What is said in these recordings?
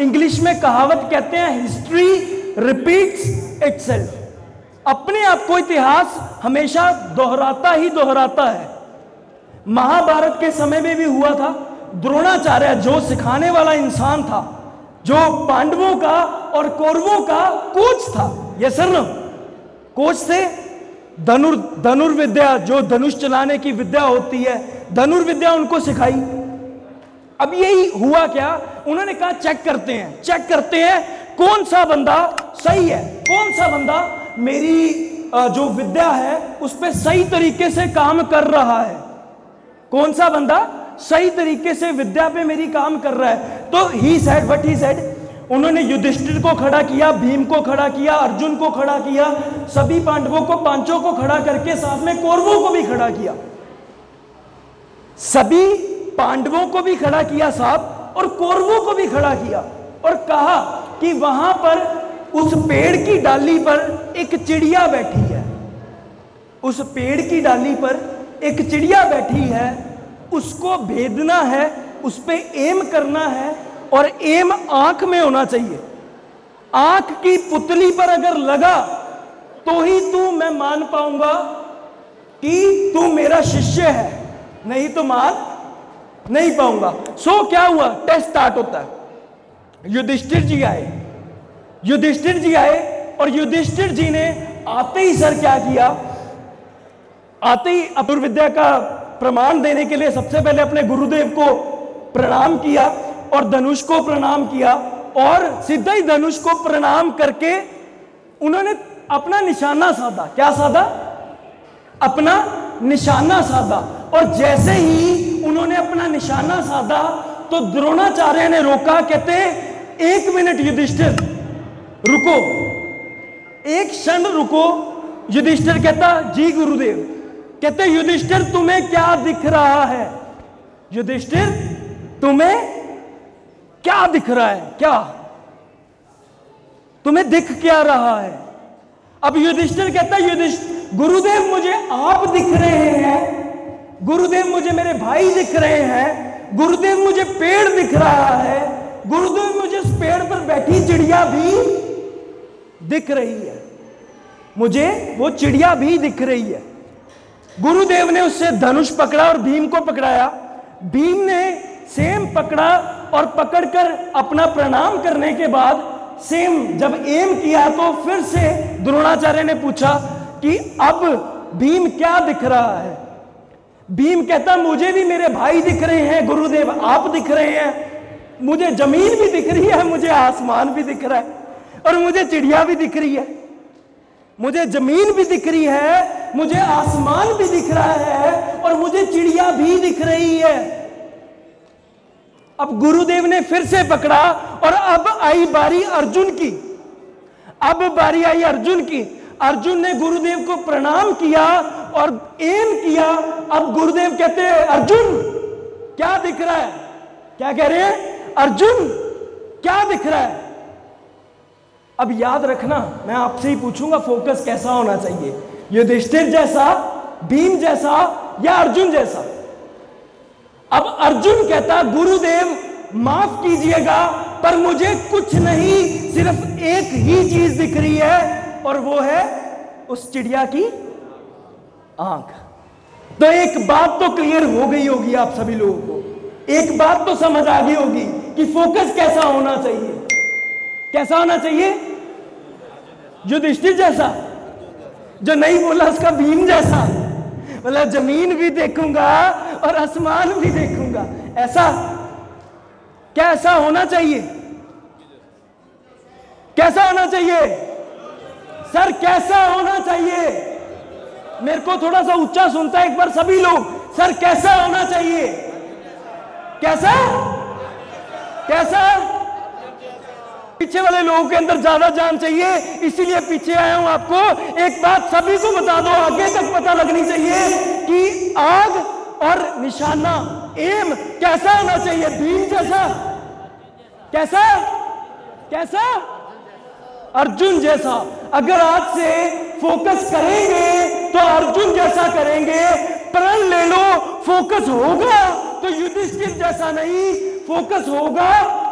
English में कहावत कहते हैं हिस्ट्री रिपीट्स इटसेल्फ अपने आप को इतिहास हमेशा दोहराता ही दोहराता है। महाभारत के समय में भी हुआ था। द्रोणाचार्य जो सिखाने वाला इंसान था, जो पांडवों का और कौरवों का कोच था। ये सर न कोच थे। धनुर, धनुर्विद्या, जो धनुष चलाने की विद्या होती है, धनुर्विद्या उनको सिखाई। अब यही हुआ क्या? उन्होंने कहा, चेक करते हैं, चेक करते हैं, कौन सा बंदा सही है? कौन सा बंदा मेरी जो विद्या है, उस पर सही तरीके से काम कर रहा है? कौन सा बंदा सही तरीके से विद्या पे मेरी काम कर रहा है? तो he said what he said उन्होंने युधिष्ठिर को खड़ा किया, भीम को खड़ा किया, अर्जुन को खड़ा किया, सभी पांडवों को, पाँचों को खड़ा करके साथ में कौरवों को भी खड़ा किया। सभी पांडवों को भी खड़ा किया साहब और कौरवों को भी खड़ा किया और कहा कि वहाँ पर उस पेड़ की डाली पर एक चिड़िया बैठी है। उस पेड़ की डाली पर एक चिड़िया बैठी है। उसको भेदना है, उस पर एम करना है और एम आँख में होना चाहिए। आँख की पुतली पर अगर लगा तो ही तू मैं मान पाऊँगा कि तू मेरा शिष्य है। नहीं तो मान नहीं पाऊँगा। सो क्या हुआ? टेस्ट स्टार्ट होता है। युधिष्ठिर जी आए। युधिष्ठिर जी आए और युधिष्ठिर जी ने आते ही सर क्या किया? आते ही अपुर्विद्या का प्रमाण देने के लिए सबसे पहले अपने गुरुदेव को प्रणाम किया और धनुष को प्रणाम किया और सीधा ही धनुष को प्रणाम करके उन्होंने अपना निशाना साधा। क्या साधा? अपना निशाना साधा। और जैसे ही उन्होंने अपना निशाना साधा तो द्रोणाचार्य ने रोका, कहते, एक मिनट युधिष्ठिर, रुको। एक क्षण रुको। युधिष्ठिर कहता, जी गुरुदेव। कहते, युधिष्ठिर, तुम्हें क्या दिख रहा है? युधिष्ठिर, तुम्हें क्या दिख रहा है? क्या? तुम्हें दिख क्या रहा है? अब युधिष्ठिर कहता युधिष्ठिर गुरुदेव मुझे आप दिख रहे हैं। गुरुदेव मुझे मेरे भाई दिख रहे हैं, गुरुदेव मुझे पेड़ दिख रहा है, गुरुदेव मुझे उस पेड़ पर बैठी चिड़िया भी दिख रही है। मुझे वो चिड़िया भी दिख रही है। गुरुदेव ने उससे धनुष पकड़ा और भीम को पकड़ाया। भीम ने सेम पकड़ा और पकड़कर अपना प्रणाम करने के बाद सेम जब एम किया तो फिर से द्रोणाचार्य ने पूछा कि अब भीम क्या दिख रहा है? भीम कहता, मुझे भी मेरे भाई दिख रहे हैं, गुरुदेव, आप दिख रहे हैं। मुझे ज़मीन भी दिख रही है, मुझे आसमान भी दिख रहा है और मुझे चिड़िया भी दिख रही है। मुझे ज़मीन भी दिख रही है, मुझे आसमान भी दिख रहा है और मुझे चिड़िया भी दिख रही है। अब गुरुदेव ने फिर से पकड़ा और अब आई बारी अर्जुन की। अब बारी आई अर्जुन की। अर्जुन ने गुरुदेव को प्रणाम किया और एम किया। अब गुरुदेव कहते हैं, अर्जुन, क्या दिख रहा है? क्या कह रहे हैं, अर्जुन, क्या दिख रहा है? अब याद रखना, मैं आपसे ही पूछूँगा फोकस कैसा होना चाहिए। युधिष्ठिर जैसा, भीम जैसा या अर्जुन जैसा? अब अर्जुन कहता, गुरुदेव, माफ़ कीजिएगा, पर मुझे कुछ नहीं, सिर्फ़ एक ही चीज़ दिख रही है, और वो है उस चिड़िया की आँख। तो एक बात तो क्लियर हो गई होगी आप सभी लोगों को। एक बात तो समझ आ गई होगी कि फोकस कैसा होना चाहिए। कैसा होना चाहिए? युधिष्ठिर जैसा, जो नहीं बोला उसका भीम जैसा। मतलब ज़मीन भी देखूँगा और आसमान भी देखूँगा। ऐसा, क्या ऐसा होना चाहिए? कैसा होना चाहिए? सर, कैसा होना चाहिए? मेरे को थोड़ा सा ऊँचा सुनता है एक बार सभी लोग। सर, कैसा होना चाहिए? कैसा? कैसा? पीछे वाले लोगों के अंदर ज़्यादा जान चाहिए, इसीलिए पीछे आया हूँ आपको। एक बात सभी को बता दो, आगे तक पता लगनी चाहिए कि आग और निशाना, एम कैसा होना चाहिए? भीम जैसा? कैसा? कैसा? अर्जुन जैसा। अगर आज से फोकस करेंगे तो अर्जुन जैसा करेंगे, प्रण ले लो फोकस होगा तो युधिष्ठिर जैसा नहीं फोकस होगा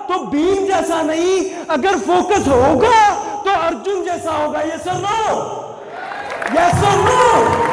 तो भीम जैसा नहीं, अगर फोकस होगा तो अर्जुन जैसा होगा ये sir no yes sir no